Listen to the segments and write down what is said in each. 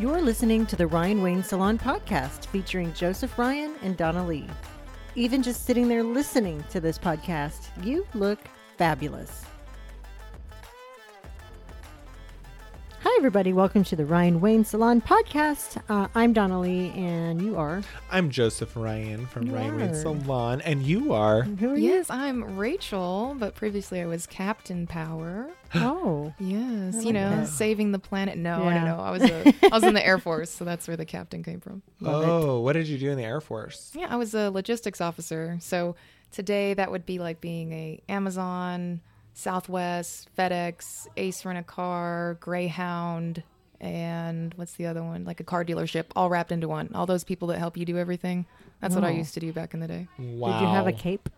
You're listening to the Ryan Wayne Salon podcast featuring Joseph Ryan and Donna Lee. Even just sitting there listening to this podcast, you look fabulous. Everybody. Welcome to the Ryan Wayne Salon podcast. Uh, I'm Donna Lee, and you are. I'm Joseph Ryan from You Ryan Wayne. Salon, and you are. Who are you? Yes, I'm Rachel, but previously I was Captain Power. Oh, Yes, I you know, that. saving the planet. No, I don't know. I was a, I was in the Air Force, so that's where the captain came from. Love it. oh, what did you do in the Air Force? Yeah, I was a logistics officer. So today that would be like being a Amazon, Southwest, FedEx, Ace Rent a Car, Greyhound, and what's the other one? Like a car dealership, all wrapped into one. All those people that help you do everything. That's what I used to do back in the day. Wow. did you have a cape?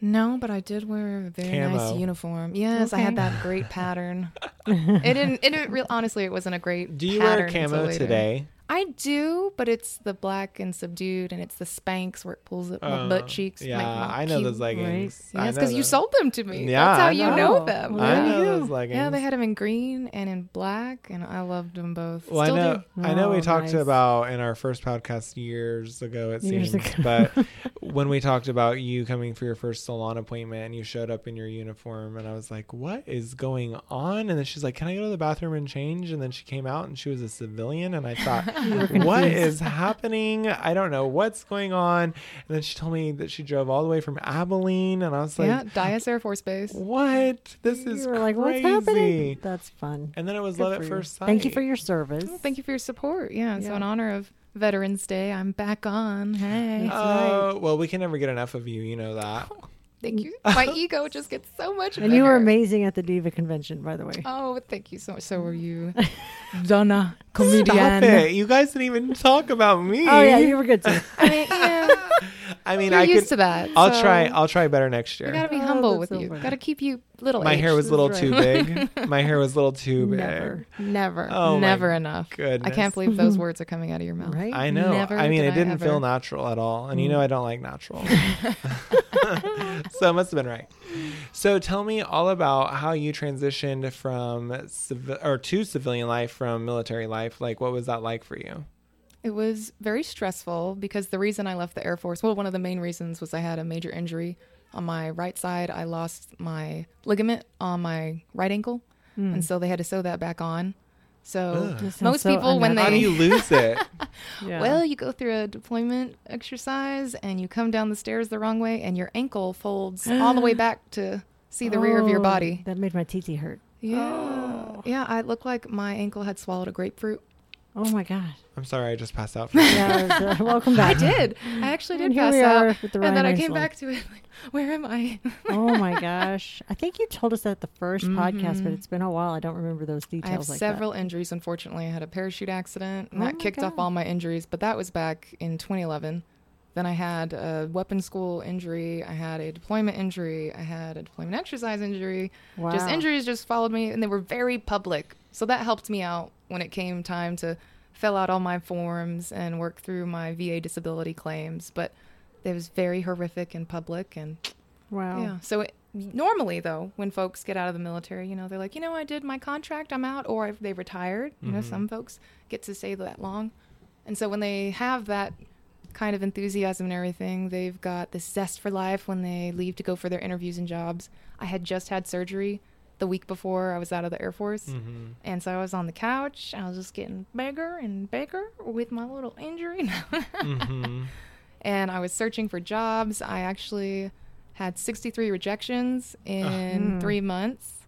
No, but I did wear a very nice Camo. uniform. Yes, I Okay. had that great pattern. it didn't. It didn't. Real, honestly, it wasn't a great. Do you wear pattern until camo later. today? I do, but it's the black and subdued, and it's the Spanx where it pulls up my Uh, butt cheeks. Yeah, my I know cute- those leggings. I Yes, because you sold them to me. Yeah, That's how I you know. know them. Well, I know those leggings. Yeah, they had them in green and in black, and I loved them both. Well, Still I know. do. I know we Oh, talked nice. about in our first podcast years ago. It Years seems, ago. but when we talked about you coming for your first salon appointment and you showed up in your uniform, and I was like, "What is going on?" And then she's like, "Can I go to the bathroom and change?" And then she came out and she was a civilian, and I thought, "What is happening? I don't know what's going on." And then she told me that she drove all the way from Abilene, and I was like, yeah, Dyess Air Force Base. "What? This is you were like, what's happening? That's fun. And then it was Good love for at you. first sight. Thank you for your service. Well, thank you for your support. Yeah, so in honor of Veterans Day, I'm back on. Hey. That's Oh, well, we can never get enough of you. You know that. Thank you. My ego just gets so much And you were amazing at the Diva convention, by the way. Oh, thank you so much. So were you, Donna, Stop comedian. it! You guys didn't even talk about me. Oh yeah, you were good too. I mean, yeah, I mean, you're I used could. to that. I'll so try. I'll try better next We year. gotta be Oh, humble with so you. funny. Gotta keep you little. My H. hair was a little That's too big. My hair was a little too big. Never. Never, Oh, my never enough. I can't believe those words are coming out of your mouth. Right? I know. Never I mean, did it didn't ever. feel natural at all, and you Mm. know I don't like natural. so it must have been right. So tell me all about how you transitioned from civ- or to civilian life from military life. Like, what was that like for you? It was very stressful because the reason I left the Air Force, well, one of the main reasons was I had a major injury on my right side. I lost my ligament on my right ankle, Hmm. and so they had to sew that back on. So Ugh. This sounds most so people, when they How do they you lose it? Yeah. Well, you go through a deployment exercise and you come down the stairs the wrong way and your ankle folds all the way back to see the rear of your Oh, body. That made my TT hurt. Yeah. Yeah, I looked like my ankle had swallowed a grapefruit. Oh my god. I'm sorry, I just passed out. For Yeah, uh, welcome back. I did. I actually did And pass out. with the And then I came back to it like, where am I? oh my gosh. I think you told us that the 1st podcast, but it's been a while. I don't remember those details. I have like several injuries, unfortunately. I had a parachute accident and Oh that kicked off all my injuries, but that was back in 2011. Then I had a weapon school injury. I had a deployment injury. I had a deployment exercise injury. Wow. Just injuries just followed me, and they were very public. So that helped me out when it came time to fill out all my forms and work through my VA disability claims. But it was very horrific in public, and Wow. yeah. So it, normally, though, when folks get out of the military, you know, they're like, you know, I did my contract, I'm out, or if they retired. You know, Mhm. some folks get to stay that long, and so when they have that kind of enthusiasm and everything, they've got this zest for life when they leave to go for their interviews and jobs. I had just had surgery the week before I was out of the Air Force. Mhm. And so I was on the couch. I was just getting bigger and bigger with my little injury. Mhm. and I was searching for jobs. I actually had 63 rejections in Hmm. three months.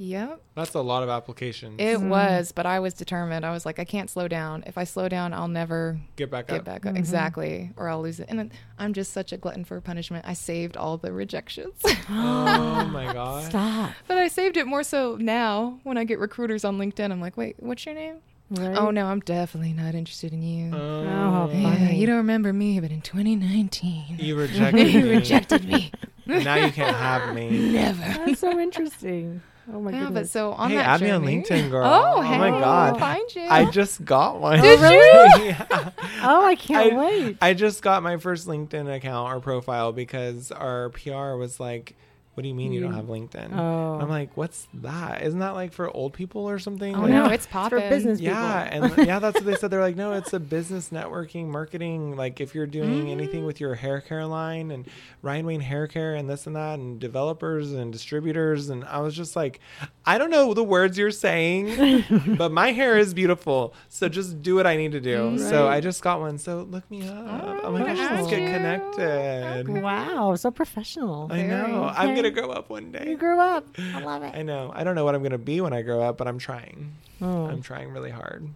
Yep, That's a lot of applications. it Hmm. was, but I was determined. I was like, I can't slow down. If I slow down, I'll never Get back get up. back up. Mhm. Exactly, or I'll lose it. And then I'm just such a glutton for punishment. I saved all the rejections, Oh my god. Stop. but I saved it more so now when I get recruiters on LinkedIn. I'm like, wait, what's your name? Right? Oh no, I'm definitely not interested in you. how yeah, you don't remember me, but in 2019, You rejected you me. rejected me. Now you can't have me. Never. That's so interesting. Oh my yeah, but so on hey, that add me on journey- LinkedIn, girl. Oh, oh my god. Find you. I just got one. Did you? yeah. oh, I can't I- wait. I just got my first LinkedIn account or profile because our PR was like, what do you mean you don't mm. have LinkedIn? Oh. I'm like, what's that? Isn't that like for old people or something? Oh Like, no, no, it's It's popping. for business yeah, people. and yeah, that's what they said. They're like, no, it's a business networking, marketing. Like if you're doing anything mm. with your hair care line and Ryan Wayne Hair Care and this and that, and developers and distributors, and I was just like, I don't know the words you're saying, but my hair is beautiful, so just do what I need to do. Mm, so I just got one. So look me up. right, I'm like, I should wow. get connected. Wow, so professional. I know. I'm gonna grow up one day. You grew up. I love it. I know. I don't know what I'm gonna be when I grow up, but I'm trying. Oh. I'm trying really hard.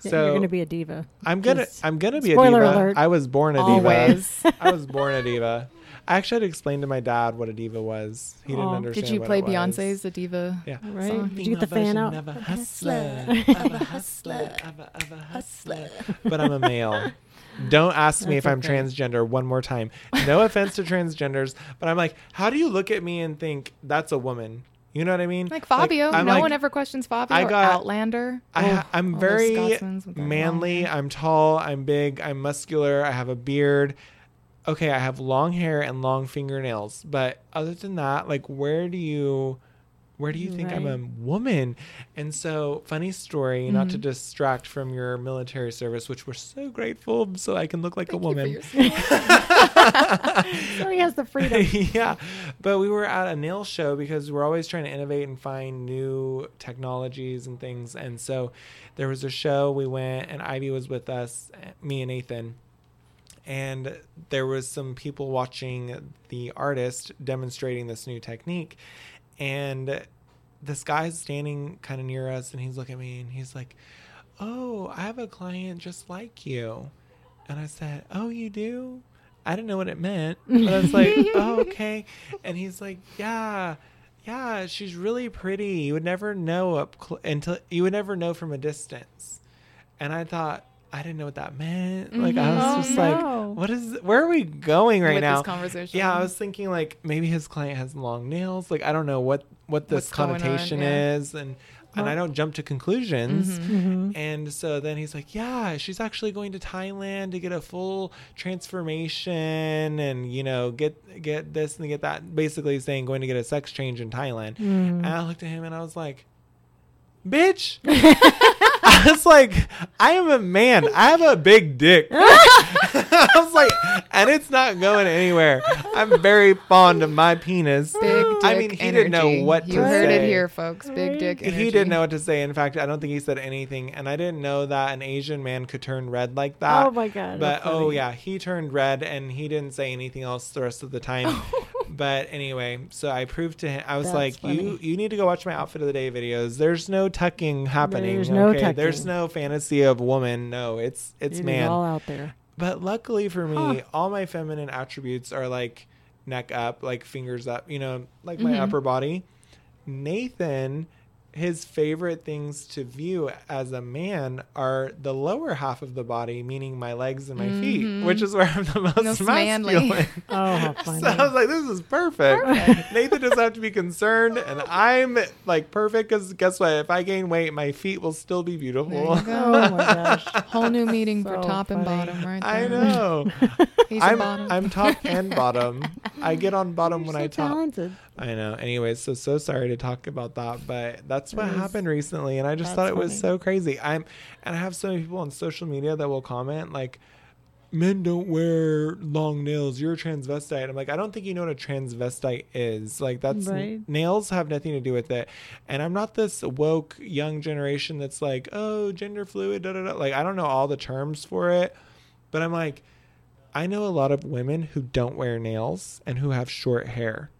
So you're gonna be a diva. I'm gonna Just- I'm gonna be a diva. alert. I was born a diva. I was born a diva. I actually had to explain to my dad what a diva was. He didn't understand. Did you what play it was. Beyonce's The Diva? Yeah. Right? song. Did you get the fan out? version Of a hustler, hustler. of a hustler, of a, of a hustler. But I'm a male. Don't ask me That's if I'm okay. transgender one more time. No offense to transgenders, but I'm like, how do you look at me and think that's a woman? You know what I mean? Like Fabio. I'm no like- one ever questions Fabio. I or got- Outlander. I Oh, I'm very Scotsmans with their long manly. I'm tall. I'm big. I'm muscular. I have a beard. Okay, I have long hair and long fingernails. But other than that, like, where do you, where do you think I'm a woman? And so, funny story, not Mm-hmm. to distract from your military service, which we're so grateful, so I can look like Thank a woman. So he has the freedom. yeah. But we were at a nail show because we're always trying to innovate and find new technologies and things. And so there was a show we went and Ivy was with us, me and Nathan. And there was some people watching the artist demonstrating this new technique. And this guy's standing kind of near us and he's looking at me and he's like, "Oh, I have a client just like you." And I said, "Oh, you do?" I didn't know what it meant, but I was like, "Oh, okay." And he's like, "Yeah, yeah, she's really pretty. You would never know up cl- until you would never know from a distance." And I thought, I didn't know what that meant. Like I was Mhm. just Oh, like, "What is? Where are we going right With now?" this conversation. Yeah, I was thinking like maybe his client has long nails. Like I don't know what what this What's going on, connotation yeah. is, and and I don't jump to conclusions. Mhm. Mhm. And so then he's like, "Yeah, she's actually going to Thailand to get a full transformation, and you know, get get this and get that." Basically, saying going to get a sex change in Thailand. Mm. And I looked at him and I was like, "Bitch." I was like, I am a man. I have a big dick. I was like, and it's not going anywhere. I'm very fond of my penis. Big dick I mean, he didn't know energy. what you to heard it say. here, folks. Big dick energy. He didn't know what to say. In fact, I don't think he said anything. And I didn't know that an Asian man could turn red like that. Oh my god. But oh funny. yeah, he turned red and he didn't say anything else the rest of the time. But anyway, so I proved to him. I was That's like, you funny. you need to go watch my outfit of the day videos. There's no tucking happening. There's no okay? There's no fantasy of woman. No, it's it's It man. all out there. But luckily for me, Huh. all my feminine attributes are like neck up, like fingers up, you know, like my Mhm. upper body. Nathan, his favorite things to view as a man are the lower half of the body, meaning my legs and my feet, Mhm. which is where I'm the most Most manly. masculine. Oh, how funny. So I was like, this is perfect. Nathan doesn't have to be concerned, and I'm like perfect because guess what? If I gain weight, my feet will still be beautiful. There you go. oh my gosh. Whole new meeting for So top and bottom, right there. I know. He's a I'm bottom. I'm top and bottom. I get on bottom You're when so I talk. talented. I know. Anyways, so so sorry to talk about that, but that's what is- happened recently, and I just thought it was so crazy. I'm, and I have so many people on social media that will comment like, "Men don't wear long nails. You're a transvestite." I'm like, I don't think you know what a transvestite is. Like that's Right. nails have nothing to do with it. And I'm not this woke young generation that's like, oh, gender fluid. Da, da, da. Like I don't know all the terms for it, but I'm like. I know a lot of women who don't wear nails and who have short hair.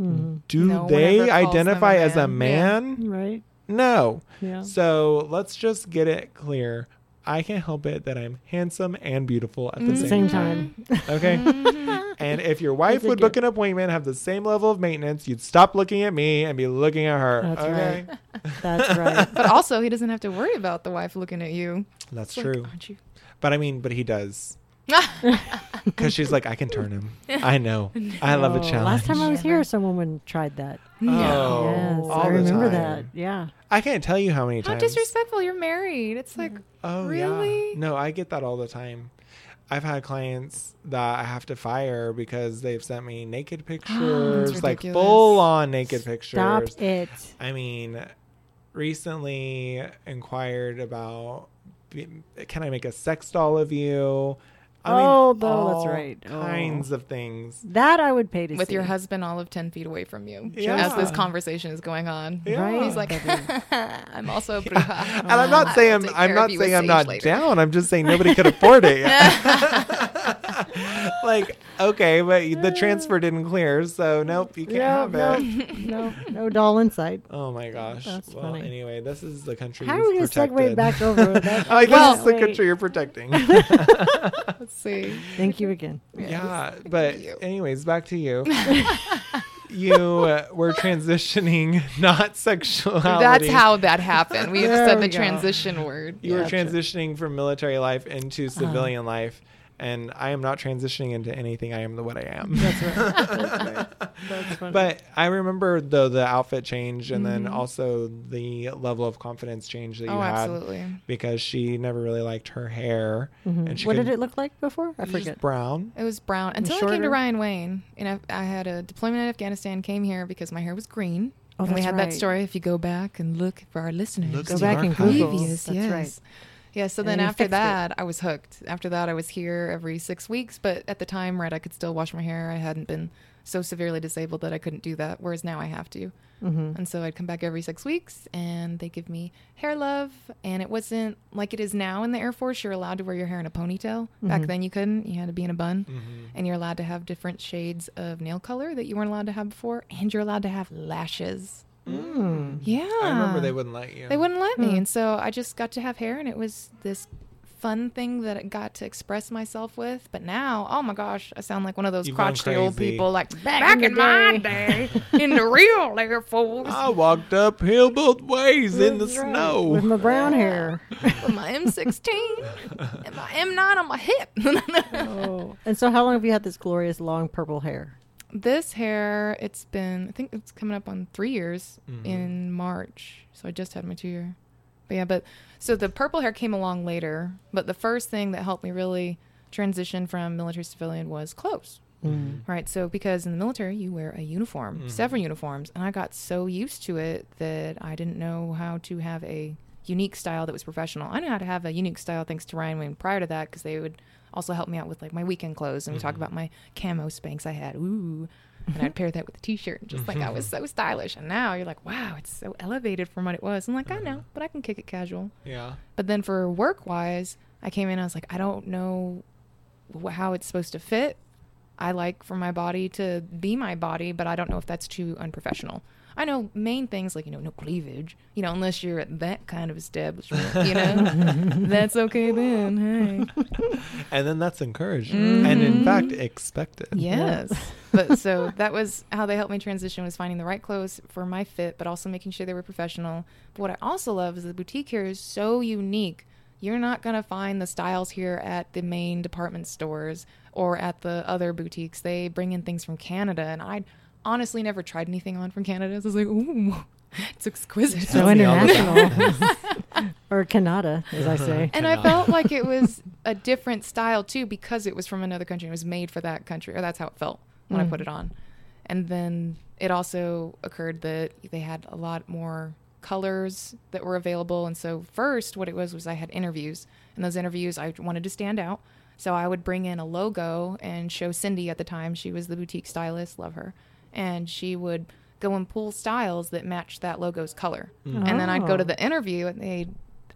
Mhm. Do No they ever calls them a identify as a man. man? Right. No. Yeah. So let's just get it clear. I can't help it that I'm handsome and beautiful at the Mm. same, Same time. time. Okay. And if your wife It's would book an appointment, have the same level of maintenance, you'd stop looking at me and be looking at her. That's okay. That's right. but also, he doesn't have to worry about the wife looking at you. That's It's like, true. aren't you? But I mean, but he does. Because she's like, I can turn him. I know. I love a challenge. Last time I was here, Never. some woman tried that. Oh, yes, all I the remember time. that. Yeah. I can't tell you how many How times. disrespectful. You're married. It's like, Oh Really? yeah. No, I get that all the time. I've had clients that I have to fire because they've sent me naked pictures, like ridiculous. full on naked pictures. Stop it. I mean, recently inquired about be- can I make a sex doll of you? I Oh, no, that's all right. Oh. Kinds of things. That I would pay to see. With see. your husband all of 10 feet away from you Yeah. as this conversation is going on. Yeah. Right. He's like, I'm also a bruja. And I'm not saying I'm, take I'm not of you with saying I'm not later. down. I'm just saying nobody could afford it yet. like, okay, but the transfer didn't clear, so nope, you can't no, have no, it. no, no doll inside. Oh my gosh. That's well, funny. anyway, this is the country How are you've we going to segue back over that? like, Well- this is the Wait. country you're protecting. Let's see. Thank you again. yeah, but anyways, back to you. you uh, were transitioning, not sexuality. That's how that happened. We There said the go. transition word. you were Gotcha. transitioning from military life into Uh-huh. civilian life, and I am not transitioning into anything. I am the what I am. That's right. That's right. That's funny. But I remember though the outfit change, and then Mhm. also the level of confidence change that you Oh, had absolutely. because she never really liked her hair, Mhm. and she what did it look like before? I it just forget. brown. It was brown until I came to Ryan Wayne, and I, I had a deployment in Afghanistan. Came here because my hair was green. Oh, and we that's had right. that story. If you go back and look for our listeners, Look Go back and. Google. previous, That's yes. right. Yeah, so And then you after fixed it. that, I was hooked. After that, I was here every six weeks. But at the time, right, I could still wash my hair. I hadn't been so severely disabled that I couldn't do that. Whereas now I have to. hmm And so I'd come back every six weeks and they give me hair love. And it wasn't like it is now in the Air Force. You're allowed to wear your hair in a ponytail. Back Mhm. then, you couldn't. You had to be in a bun. Mhm. And you're allowed to have different shades of nail color that you weren't allowed to have before. And you're allowed to have lashes. Mm. Yeah. I remember they wouldn't let you. They wouldn't let me. Hmm. And so I just got to have hair, and it was this fun thing that I got to express myself with. But now, oh my gosh, I sound like one of those You've crotchety old people, like Back back, in in, the my day, in the real Air Force, I walked uphill both ways in the That's right. snow. With my brown hair. with my M16 and my M9 on my hip. Oh. And so, how long have you had this glorious long purple hair? This hair, it's been, I think it's coming up on three years Mhm. in March. So I just had my two year. But yeah, but so the purple hair came along later. But the first thing that helped me really transition from military civilian was clothes. Mm. Right. So because in the military you wear a uniform, Mhm. several uniforms, and I got so used to it that I didn't know how to have a unique style that was professional. I knew how to have a unique style thanks to Ryan Wayne prior to that because they would also help me out with like my weekend clothes and we talk Mhm. about my camo Spanx I had. Ooh. And I'd pair that with a t-shirt and just like I was so stylish. And now you're like, wow, it's so elevated from what it was. I'm like, I know, but I can kick it casual. Yeah. But then for work wise, I came in. I was like, I don't know how it's supposed to fit. I like for my body to be my body, but I don't know if that's too unprofessional. I know main things like you know no cleavage, you know, unless you're at that kind of establishment, you know, that's okay then. Hey, And then that's encouraged. Mm-hmm. And in fact, expected. yes. but so that was how they helped me transition was finding the right clothes for my fit, but also making sure they were professional. But what I also love is the boutique here is so unique. You're not gonna find the styles here at the main department stores or at the other boutiques. They bring in things from Canada, and I honestly never tried anything on from Canada. So I was like, ooh, it's exquisite. So Tell me all international. or Canada, as I say. And I felt like it was a different style too because it was from another country. It was made for that country, or that's how it felt when I Mm. put it on. And then it also occurred that they had a lot more colors that were available. And so first, what it was was I had interviews, and those interviews I wanted to stand out. So I would bring in a logo and show Cindy at the time. She was the boutique stylist, love her, and she would go and pull styles that matched that logo's color. Hmm. And then I'd go to Oh. the interview and they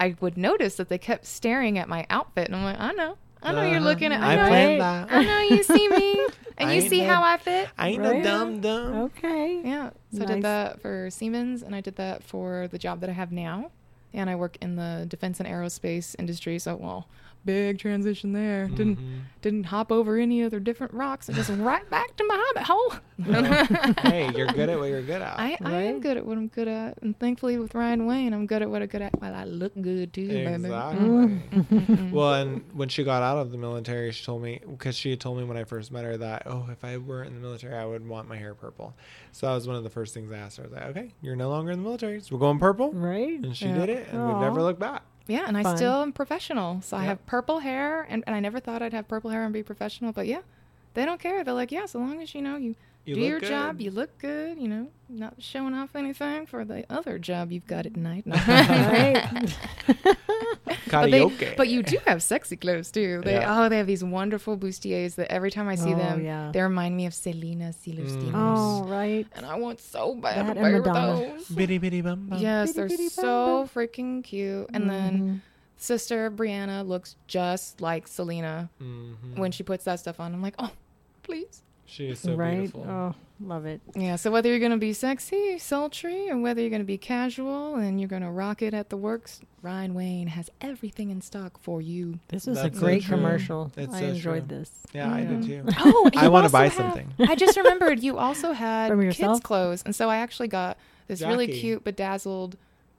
I would notice that they kept staring at my outfit and I'm like, I know. I know you're Uh-huh. looking at I I know planned you, that. I know you see me and I you see no- how I fit. I ain't Right. no dumb dumb. Okay. Yeah. So I did that for Siemens and I did that for the job that I have now. And I work in the defense and aerospace industry, so well, big transition there. Didn't Mhm. didn't hop over any other different rocks and just right back to my hobbit hole. hey, you're good at what you're good at. I, I am good at what I'm good at, and thankfully with Ryan Wayne, I'm good at what I'm good at. While I look good too, baby. Exactly. Mm. Well, and when she got out of the military, she told me because she had told me when I first met her that oh, if I were in the military, I would want my hair purple. So that was one of the first things I asked her. I was like, okay, you're no longer in the military, so we're going purple, Right? and she Yeah. did it, and we've never looked back. Yeah, and I still am professional. So I have purple hair, and, and I never thought I'd have purple hair and be professional. But yeah, they don't care. They're like, yeah, so long as you know you, You do look your job, you look good. You know, not showing off anything for the other job you've got at night. No. Right? But, they, but you do have sexy clothes too. They Yeah. oh they have these wonderful bustiers that every time I see Oh, them, yeah. they remind me of Selena Celestino. oh, right. And I want so bad That to and wear those. Bidi Bidi Bom Bom. Yes, Bitty they're bitty so freaking cute. And then Mhm. sister Brianna looks just like Selena Mhm. when she puts that stuff on. I'm like, oh, please. She is so right? beautiful. Oh, love it. Yeah. So whether you're gonna be sexy, sultry, or whether you're gonna be casual and you're gonna rock it at the works, Ryan Wayne has everything in stock for you. This was That's a great true. commercial. It's I so enjoyed true. this. Yeah, I did too. Oh, I want to buy have- something. I just remembered you also had kids clothes, and so I actually got this really Jackie. cute bedazzled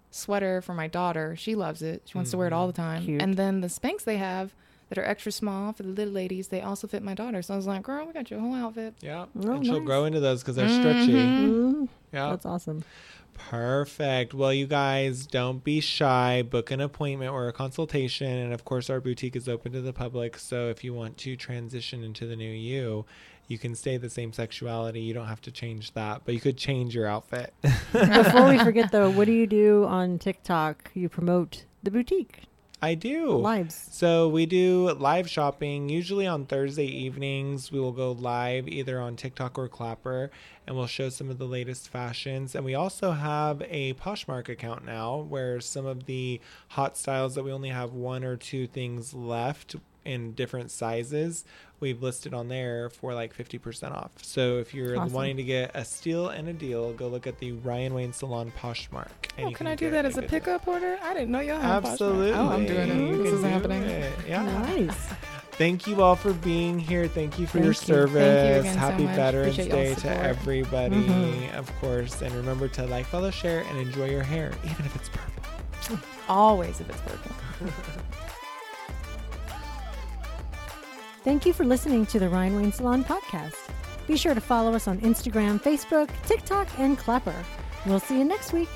sweater for my daughter. She loves it. She wants to wear it all the mm, time. Cute. And then the Spanx they have that are extra small for the little ladies, they also fit my daughter. So I was like, "Girl, we got your whole outfit." Yeah, Oh, and she'll grow into those because they're stretchy. Mhm. Mm, Yeah, That's awesome. perfect. Well, you guys don't be shy. Book an appointment or a consultation, and of course, our boutique is open to the public. So if you want to transition into the new you. You can stay the same sexuality. You don't have to change that, but you could change your outfit. Before we forget, though, what do you do on TikTok? You promote the boutique I do. lives. So we do live shopping usually on Thursday evenings. We will go live either on TikTok or Clapper and we'll show some of the latest fashions. And we also have a Poshmark account now where some of the hot styles that we only have one or two things left in different sizes, we've listed on there for like 50% off. So if you're Awesome. wanting to get a steal and a deal, go look at the Ryan Wayne Salon Poshmark. and Oh, can I do that as a deal. pickup order? I didn't know y'all had a Poshmark. Absolutely. Oh, I'm doing it. This is happening. it. Yeah. Nice. Thank you all for being here. Thank you for your you. service. Thank you again so Happy much. Veterans Day to everybody, Mhm. of course. And remember to like, follow, share, and enjoy your hair, even if it's purple. Always if it's purple. Thank you for listening to the Ryan Wayne Salon podcast. Be sure to follow us on Instagram, Facebook, TikTok, and Clapper. We'll see you next week.